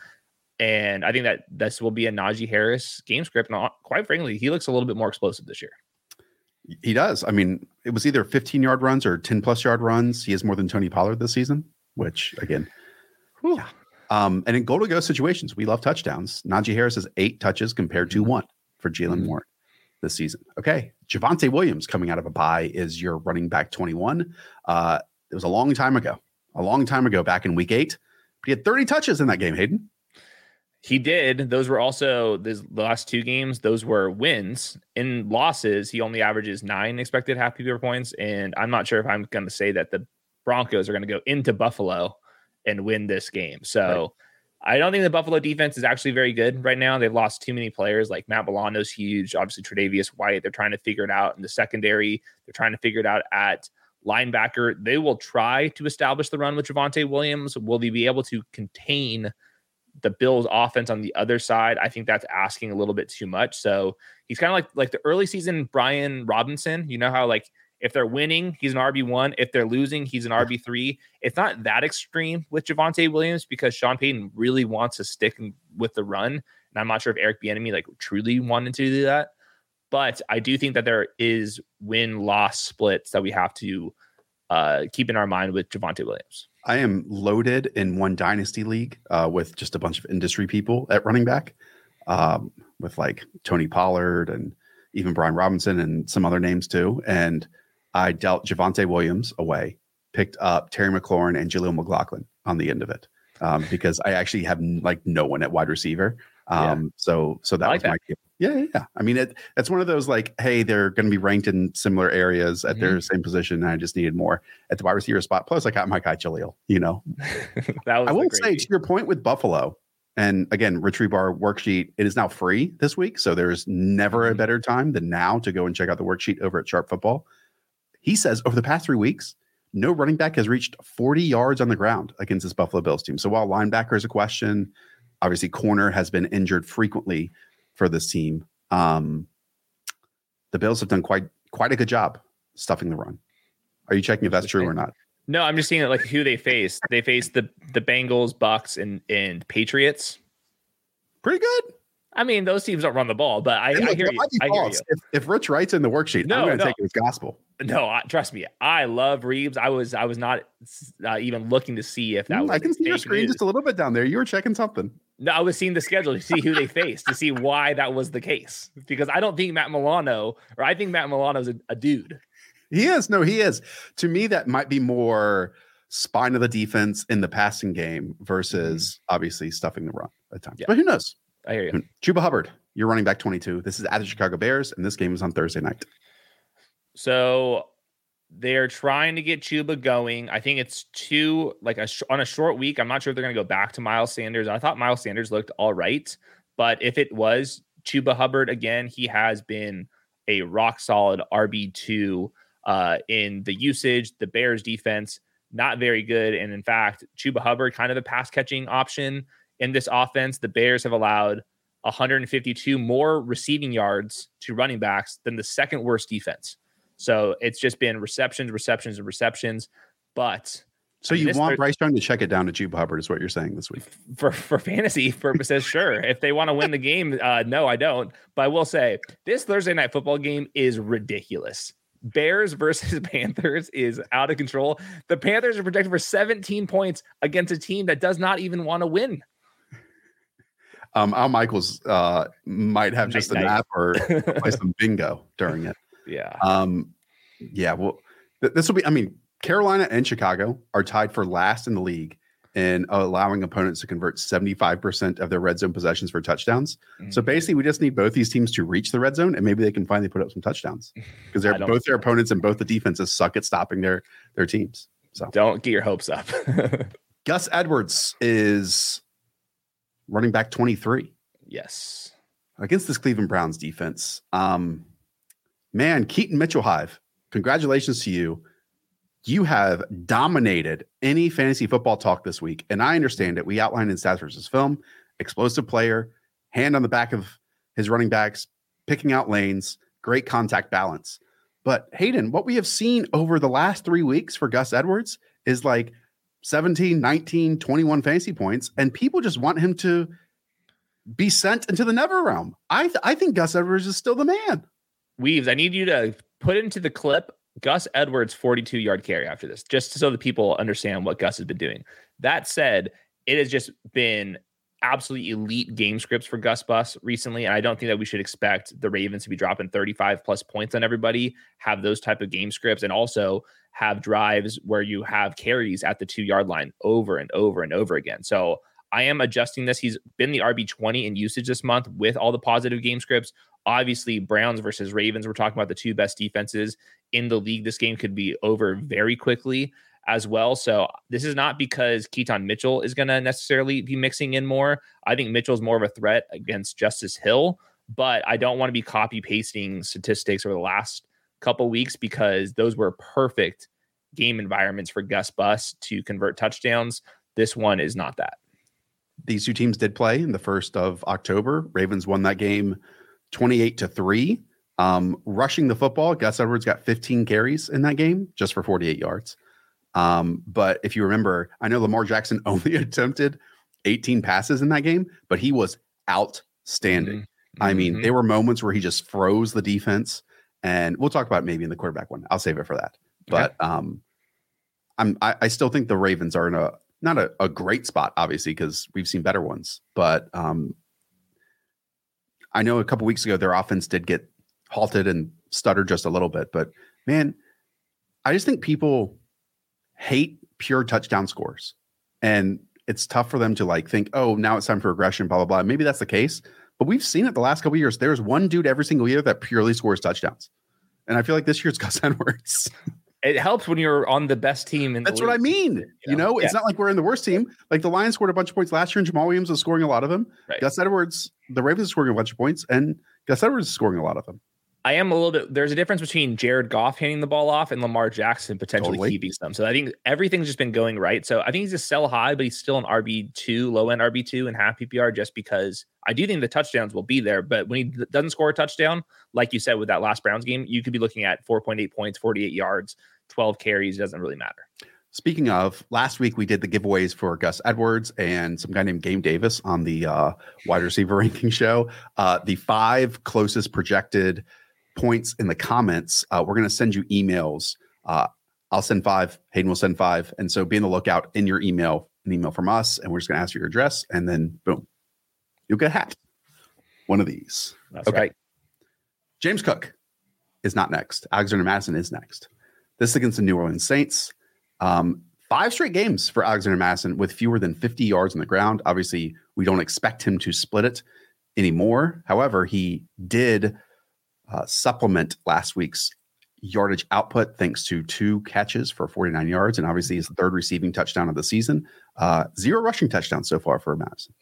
And I think that this will be a Najee Harris game script. And quite frankly, he looks a little bit more explosive this year. He does. I mean, it was either 15 yard runs or 10 plus yard runs. He has more than Tony Pollard this season, which again, yeah. Um, and in goal to go situations, we love touchdowns. Najee Harris has eight touches compared to one for Jaylen mm-hmm. Warren this season. Okay. Javonte Williams coming out of a bye is your running back 21. Uh, it was a long time ago, a long time ago back in week eight. But he had 30 touches in that game, Hayden. He did. Those were also the last two games. Those were wins. In losses, he only averages nine expected half PPR points. And I'm not sure if I'm going to say that the Broncos are going to go into Buffalo and win this game. So right. I don't think the Buffalo defense is actually very good right now. They've lost too many players. Like Matt Milano's huge. Obviously, Tre'Davious White. They're trying to figure it out in the secondary. They're trying to figure it out at linebacker. They will try to establish the run with Javonte Williams. Will they be able to contain? The Bills offense on the other side, I think that's asking a little bit too much. So he's kind of like like the early season Brian Robinson. You know how like if they're winning, he's an RB one. If they're losing, he's an RB three. It's not that extreme with Javonte Williams because Sean Payton really wants to stick with the run, and I'm not sure if Eric Bieniemy like truly wanted to do that. But I do think that there is win loss splits that we have to uh, keep in our mind with Javonte Williams. I am loaded in one dynasty league uh, with just a bunch of industry people at running back, um, with like Tony Pollard and even Brian Robinson and some other names too. And I dealt Javonte Williams away, picked up Terry McLaurin and Jaleel McLaughlin on the end of it um, because I actually have like no one at wide receiver. Um, so so that I was like my. Yeah, yeah, yeah. I mean, it that's one of those like, hey, they're going to be ranked in similar areas at their same position. And I just needed more at the wide receiver spot. Plus, I got my guy Jaleel. You know, that was I will say to your point with Buffalo, and again, Rich Hribar worksheet. It is now free this week, so there's never a Mhm. better time than now to go and check out the worksheet over at Sharp Football. He says over the past three weeks, no running back has reached 40 yards on the ground against this Buffalo Bills team. So while linebacker is a question, obviously corner has been injured frequently for this team. Um, the Bills have done quite quite a good job stuffing the run. Are you checking if that's true or not? No, I'm just seeing it like who they faced. They faced the the Bengals, Bucks, and and Patriots. Pretty good. I mean, those teams don't run the ball, but I, I hear you. I hear faults. If, if Rich writes in the worksheet, No, I'm going to no. take it as gospel. No, I, trust me. I love Reeves. I was I was not uh, even looking to see if that Mm, was. I can see your screen just a little bit down there. You were checking something. No, I was seeing the schedule to see who they faced to see why that was the case. Because I don't think Matt Milano, or I think Matt Milano's a, a dude. He is. No, he is. To me, that might be more spine of the defense in the passing game versus obviously stuffing the run at times. Mm-hmm. Yeah. But who knows? I hear you. Chuba Hubbard, you're running back 22. This is at the Chicago Bears, and this game is on Thursday night. So they're trying to get Chuba going. I think it's too like a on a short week. I'm not sure if they're going to go back to Miles Sanders. I thought Miles Sanders looked all right, but if it was Chuba Hubbard again, he has been a rock solid RB two uh, in the usage. The Bears defense not very good, and in fact, Chuba Hubbard kind of a pass catching option in this offense. The Bears have allowed 152 more receiving yards to running backs than the second worst defense. So it's just been receptions, receptions, and receptions. But So I mean, you want Bryce Young to check it down to Chuba Hubbard, is what you're saying this week. for for fantasy purposes, sure. If they want to win the game, uh, no, I don't. But I will say this Thursday night football game is ridiculous. Bears versus Panthers is out of control. The Panthers are projected for 17 points against a team that does not even want to win. Um, Al Michaels uh, might have just a Night-night. nap or play some bingo during it. Yeah. Um, yeah, well, th- this will be. I mean, Carolina and Chicago are tied for last in the league in allowing opponents to convert 75% of their red zone possessions for touchdowns. So Mhm. basically, we just need both these teams to reach the red zone, and maybe they can finally put up some touchdowns because they're both their opponents and both the defenses suck at stopping their their teams. So don't get your hopes up. Gus Edwards is running back 23 yes. against this Cleveland Browns defense. Um, man, Keaton Mitchell Hive, congratulations to you. You have dominated any fantasy football talk this week. And I understand it. We outlined in Stats versus Film, explosive player, hand on the back of his running backs, picking out lanes, great contact balance. But Hayden, what we have seen over the last three weeks for Gus Edwards is like 17, 19, 21 fantasy points. And people just want him to be sent into the never realm. I th- I think Gus Edwards is still the man. Weaves, I need you to put into the clip Gus Edwards' 42 yard carry after this, just so that people understand what Gus has been doing. That said, it has just been absolutely elite game scripts for Gus Bus recently. And I don't think that we should expect the Ravens to be dropping 35 plus points on everybody, have those type of game scripts, and also have drives where you have carries at the two yard line over and over and over again. So I am adjusting this. He's been the RB20 in usage this month with all the positive game scripts. Obviously, Browns versus Ravens, we're talking about the two best defenses in the league. This game could be over very quickly as well. So this is not because Keaton Mitchell is going to necessarily be mixing in more. I think Mitchell's more of a threat against Justice Hill, but I don't want to be copy pasting statistics over the last couple weeks because those were perfect game environments for Gus Bus to convert touchdowns. This one is not that. These two teams did play in the first of October. Ravens won that game 28 to 3. Um, rushing the football, Gus Edwards got 15 carries in that game just for 48 yards. Um, but if you remember, I know Lamar Jackson only attempted 18 passes in that game, but he was outstanding. I mean, Mhm. there were moments where he just froze the defense, and we'll talk about maybe in the quarterback one. I'll save it for that. But um, I'm I, I still think the Ravens are in a not a, a great spot, obviously, because we've seen better ones. But um, I know a couple weeks ago their offense did get halted and stuttered just a little bit. But man, I just think people hate pure touchdown scores. And it's tough for them to like think, oh, now it's time for regression, blah blah blah. Maybe that's the case, but we've seen it the last couple years. There's one dude every single year that purely scores touchdowns, and I feel like this year it's Gus Edwards. It helps when you're on the best team. In That's what I mean. You know, you know it's yeah. not like we're in the worst team. Like the Lions scored a bunch of points last year, and Jamaal Williams was scoring a lot of them. Right. Gus Edwards, the Ravens are scoring a bunch of points, and Gus Edwards is scoring a lot of them. I am a little bit. There's a difference between Jared Goff handing the ball off and Lamar Jackson potentially totally. keeping some. So I think everything's just been going right. So I think he's a sell high, but he's still an RB two, low end RB two, and half PPR just because I do think the touchdowns will be there. But when he doesn't score a touchdown, like you said with that last Browns game, you could be looking at 4.8 points, 48 yards, 12 carries. Doesn't really matter. Speaking of, last week we did the giveaways for Gus Edwards and some guy named Gabe Davis on the uh, wide receiver ranking show. Uh, the five closest projected points in the comments, uh, we're going to send you emails. Uh, I'll send five. Hayden will send five. And so be on the lookout in your email, an email from us, and we're just going to ask you your address, and then boom, you'll get hat One of these. That's okay. right. James Cook is not next. Alexander Mattison is next. This is against the New Orleans Saints. Um, five straight games for Alexander Mattison with fewer than 50 yards on the ground. Obviously, we don't expect him to split it anymore. However, he did uh, supplement last week's yardage output thanks to two catches for 49 yards and obviously his third receiving touchdown of the season. Uh, zero rushing touchdowns so far for Mattison.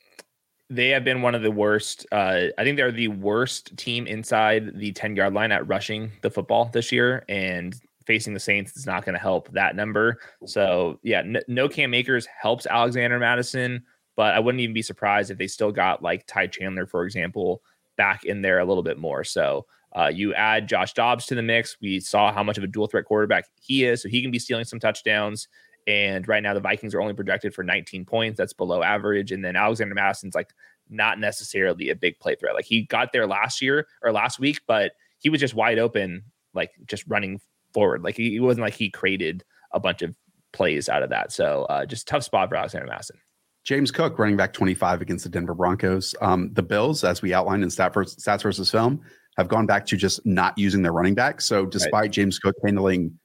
They have been one of the worst. Uh, I think they're the worst team inside the 10 yard line at rushing the football this year. And facing the Saints is not going to help that number. So, yeah, n- no Cam Akers helps Alexander Mattison, but I wouldn't even be surprised if they still got like Ty Chandler, for example, back in there a little bit more. So, uh, you add Josh Dobbs to the mix. We saw how much of a dual threat quarterback he is, so he can be stealing some touchdowns. And right now, the Vikings are only projected for 19 points. That's below average. And then Alexander Mattison's like not necessarily a big play threat. Like he got there last year or last week, but he was just wide open, like just running forward. Like he, wasn't like he created a bunch of plays out of that. So uh, just tough spot for Alexander Mattison. James Cook running back 25 against the Denver Broncos. Um, the Bills, as we outlined in Stat versus, Stats versus Film, have gone back to just not using their running back. So despite right. James Cook handling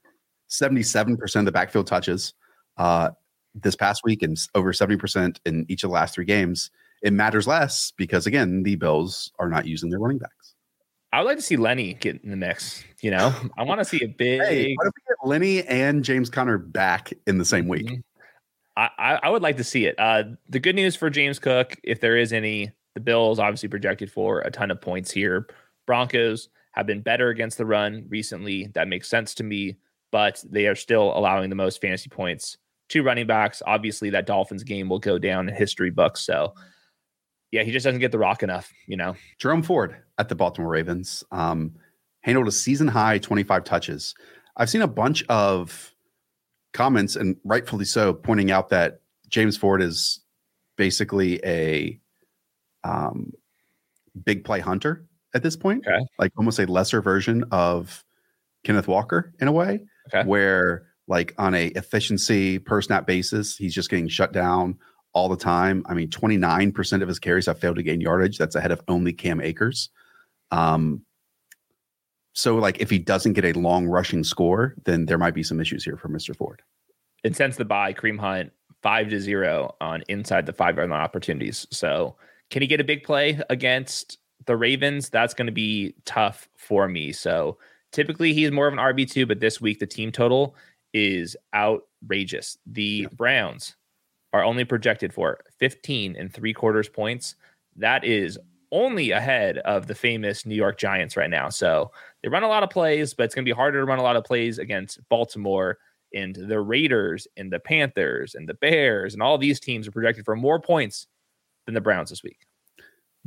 77% of the backfield touches uh, this past week and over 70% in each of the last three games, it matters less because, again, the Bills are not using their running backs. I would like to see Lenny get in the mix. You know, I want to see a big. Hey, what if we get Lenny and James Conner back in the same week? Mm-hmm. I, I would like to see it. Uh, the good news for James Cook, if there is any, the Bills obviously projected for a ton of points here. Broncos have been better against the run recently. That makes sense to me, but they are still allowing the most fantasy points to running backs. Obviously, that Dolphins game will go down in history books. So, yeah, he just doesn't get the rock enough, you know. Jerome Ford at the Baltimore Ravens um, handled a season high 25 touches. I've seen a bunch of comments, and rightfully so, pointing out that James Ford is basically a um, big play hunter at this point, okay. like almost a lesser version of Kenneth Walker in a way, okay. where like on a efficiency per snap basis, he's just getting shut down all the time. I mean, 29% of his carries have failed to gain yardage. That's ahead of only Cam Akers. Um, so like if he doesn't get a long rushing score, then there might be some issues here for Mr. Ford. And since the bye, Kareem Hunt five to zero on inside the five yard line opportunities. So can he get a big play against the Ravens? That's going to be tough for me. So typically he's more of an RB2, but this week the team total is outrageous. The yeah. Browns are only projected for 15 and three quarters points. That is only ahead of the famous New York Giants right now. So they run a lot of plays, but it's going to be harder to run a lot of plays against Baltimore and the Raiders and the Panthers and the Bears and all these teams are projected for more points than the Browns this week.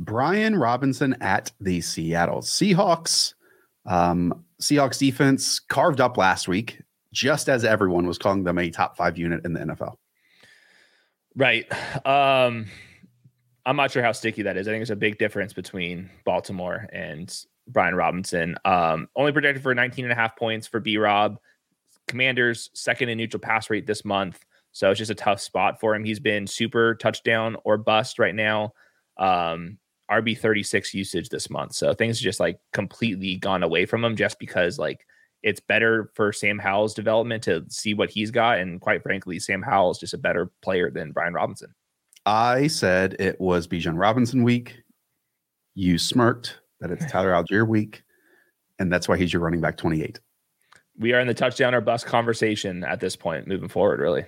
Brian Robinson at the Seattle Seahawks. Um, Seahawks defense carved up last week, just as everyone was calling them a top five unit in the NFL. Right. Um, I'm not sure how sticky that is. I think there's a big difference between Baltimore and Brian Robinson. Um, only projected for 19 and a half points for B Rob. Commanders second in neutral pass rate this month. So it's just a tough spot for him. He's been super touchdown or bust right now. Um, RB 36 usage this month. So things just like completely gone away from him just because like it's better for Sam Howell's development to see what he's got. And quite frankly, Sam Howell is just a better player than Brian Robinson. I said it was Bijan Robinson week. You smirked that it's Tyler Allgeier week, and that's why he's your running back 28. We are in the touchdown or bust conversation at this point, moving forward, really.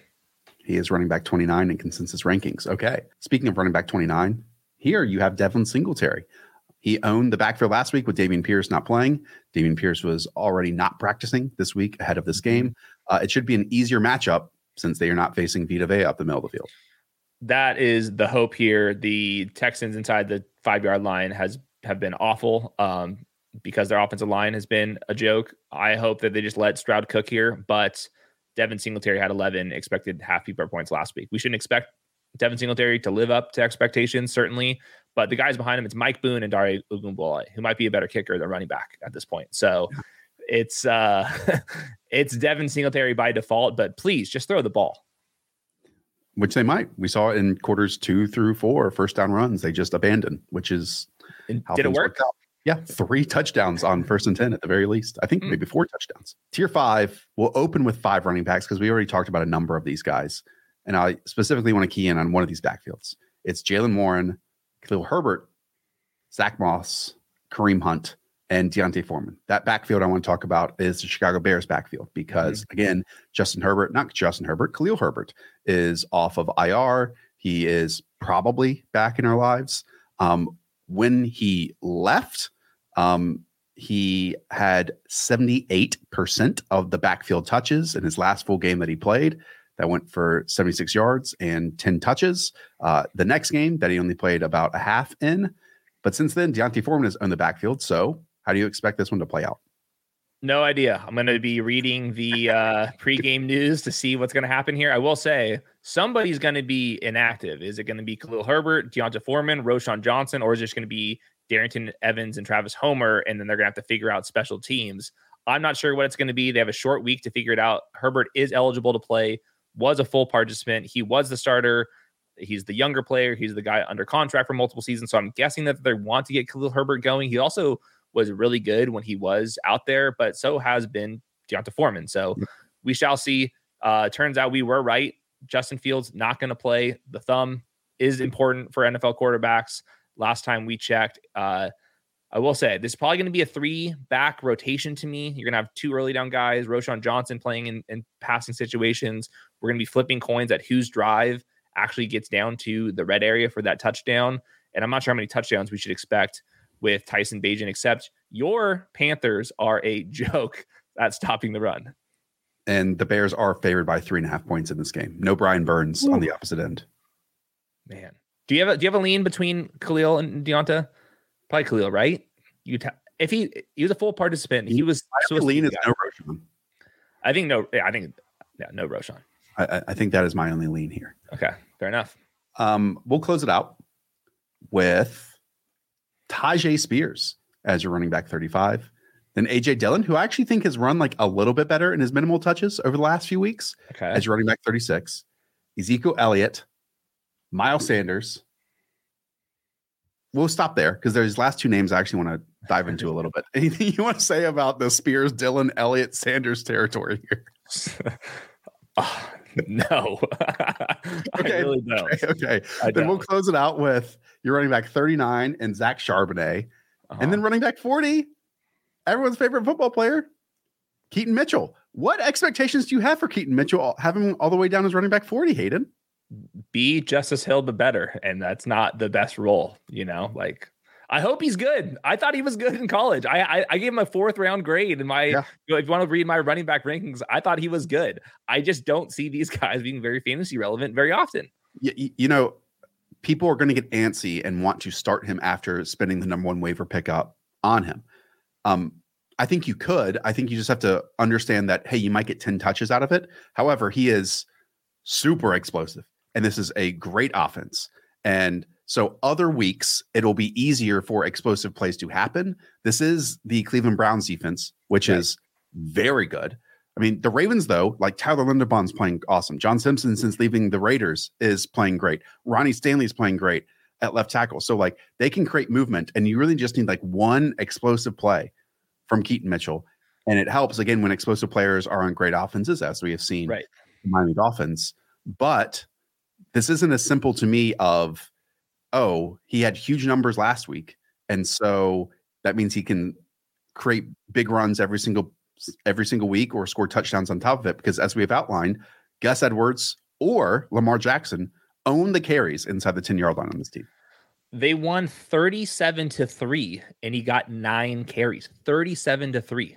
He is running back 29 in consensus rankings. Okay. Speaking of running back 29, here you have Devin Singletary. He owned the backfield last week with Dameon Pierce not playing. Dameon Pierce was already not practicing this week ahead of this game. Uh, it should be an easier matchup since they are not facing Vita Vea up the middle of the field. That is the hope here. The Texans inside the five yard line has have been awful um, because their offensive line has been a joke. I hope that they just let Stroud cook here, but Devin Singletary had 11 expected half PPR points last week. We shouldn't expect Devin Singletary to live up to expectations, certainly. But the guys behind him, it's Mike Boone and Dare Ogunbowale, who might be a better kicker than running back at this point. So it's uh it's Devin Singletary by default, but please just throw the ball. Which they might. We saw in quarters two through four, first down runs, they just abandoned, which is did it work? Yeah, three touchdowns on first and 10 at the very least. I think mm. maybe four touchdowns. Tier five will open with five running backs because we already talked about a number of these guys. And I specifically want to key in on one of these backfields. It's Jaylen Warren, Khalil Herbert, Zack Moss, Kareem Hunt, and D'Onta Foreman. That backfield I want to talk about is the Chicago Bears backfield because, mm-hmm. again, Justin Herbert, not Justin Herbert, Khalil Herbert is off of IR. He is probably back in our lives. Um, when he left, um, he had 78% of the backfield touches in his last full game that he played that went for 76 yards and 10 touches. Uh, the next game that he only played about a half in. But since then, D'Onta Foreman is on the backfield. So how do you expect this one to play out? No idea. I'm going to be reading the uh, pregame news to see what's going to happen here. I will say somebody's going to be inactive. Is it going to be Khalil Herbert, D'Onta Foreman, Roschon Johnson, or is it just going to be Darrynton Evans and Travis Homer? And then they're going to have to figure out special teams. I'm not sure what it's going to be. They have a short week to figure it out. Herbert is eligible to play was a full participant. He was the starter. He's the younger player. He's the guy under contract for multiple seasons. So I'm guessing that they want to get Khalil Herbert going. He also was really good when he was out there, but so has been D'Onta Foreman. So we shall see. Uh, turns out we were right. Justin Fields not going to play. The thumb is important for NFL quarterbacks. Last time we checked, uh, I will say this is probably going to be a three back rotation to me. You're going to have two early down guys, Roschon Johnson playing in, in passing situations. We're going to be flipping coins at whose drive actually gets down to the red area for that touchdown. And I'm not sure how many touchdowns we should expect with Tyson Bagent, except your Panthers are a joke at stopping the run. And the Bears are favored by three and a half points in this game. No Brian Burns Ooh. on the opposite end. Man, do you have a do you have a lean between Khalil and D'Onta? Probably Khalil, right? You t- if he he was a full participant, he was. I lean is no Roschon. I think no. Yeah, I think yeah, no Roschon. I, I think that is my only lean here. Okay, fair enough. Um, we'll close it out with Tyjae Spears as your running back 35. Then AJ Dillon, who I actually think has run like a little bit better in his minimal touches over the last few weeks okay. as your running back 36. Ezekiel Elliott, Miles Sanders, we'll stop there because there's last two names I actually want to dive into a little bit. Anything you want to say about the Spears, Dillon, Elliott, Sanders territory here? oh, no. okay. Really okay. okay. then we'll close it out with your running back 39 and Zach Charbonnet. Uh-huh. And then running back 40, everyone's favorite football player, Keaton Mitchell. What expectations do you have for Keaton Mitchell having all the way down as running back 40, Hayden? Be Justice Hill, but better. And that's not the best role, you know, like I hope he's good. I thought he was good in college. I I, I gave him a fourth round grade in my. Yeah. If you want to read my running back rankings, I thought he was good. I just don't see these guys being very fantasy relevant very often. You, you know, people are going to get antsy and want to start him after spending the number one waiver pickup on him. Um, I think you could. I think you just have to understand that hey, you might get ten touches out of it. However, he is super explosive and this is a great offense. And so other weeks it'll be easier for explosive plays to happen. This is the Cleveland Browns defense, which right. is very good. I mean, the Ravens, though, like Tyler Linderbaum's playing awesome. John Simpson, since leaving the Raiders, is playing great. Ronnie Stanley's playing great at left tackle. So, like, they can create movement, and you really just need like one explosive play from Keaton Mitchell. And it helps again when explosive players are on great offenses, as we have seen right. Miami Dolphins. But this isn't as simple to me of, oh, he had huge numbers last week. And so that means he can create big runs every single every single week or score touchdowns on top of it. Because as we have outlined, Gus Edwards or Lamar Jackson own the carries inside the 10 yard line on this team. They won 37 to 3 and he got 9 carries. 37 to 3.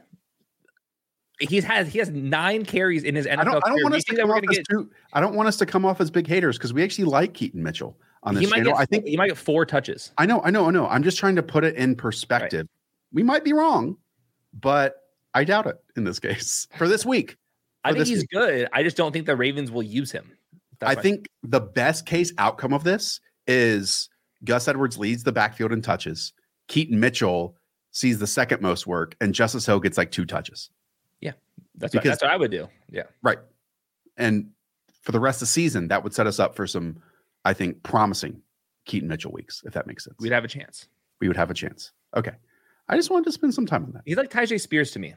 He's has he has nine carries in his NFL. I don't, I don't want us to come off as get, too, I don't want us to come off as big haters because we actually like Keaton Mitchell on this channel. Get, I think he might get four touches. I know, I know, I know. I'm just trying to put it in perspective. Right. We might be wrong, but I doubt it in this case for this week. For I think he's week. good. I just don't think the Ravens will use him. That's I think the best case outcome of this is Gus Edwards leads the backfield in touches. Keaton Mitchell sees the second most work, and Justice Hill gets like two touches. That's because, what, that's what I would do. Yeah, right. And for the rest of the season, that would set us up for some, I think, promising Keaton Mitchell weeks, if that makes sense. We'd have a chance. We would have a chance. Okay. I just wanted to spend some time on that. He's like Tyjae Spears to me.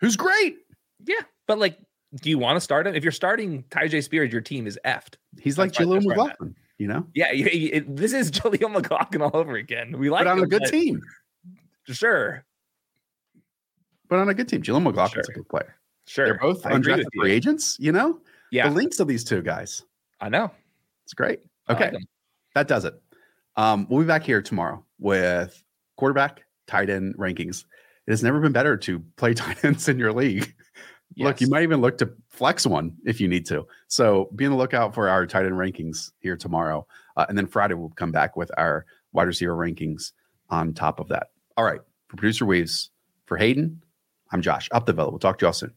Who's great. Yeah. But like, do you want to start him? If you're starting Tyjae Spears, your team is effed. He's like Jaleel McLaughlin, you know? Yeah. It, this is Jaleel McLaughlin all over again. We like But on him, a good team. Sure. But on a good team. Jaleel McLaughlin's sure. a good player. Sure. They're both undrafted free agents, you know? Yeah. The links of these two guys. I know. It's great. Okay. Like that does it. Um, we'll be back here tomorrow with quarterback, tight end rankings. It has never been better to play tight ends in your league. Yes. Look, you might even look to flex one if you need to. So be on the lookout for our tight end rankings here tomorrow. Uh, and then Friday, we'll come back with our wide receiver rankings on top of that. All right. For producer Weaves, for Hayden, I'm Josh. Up the Villa. We'll talk to y'all soon.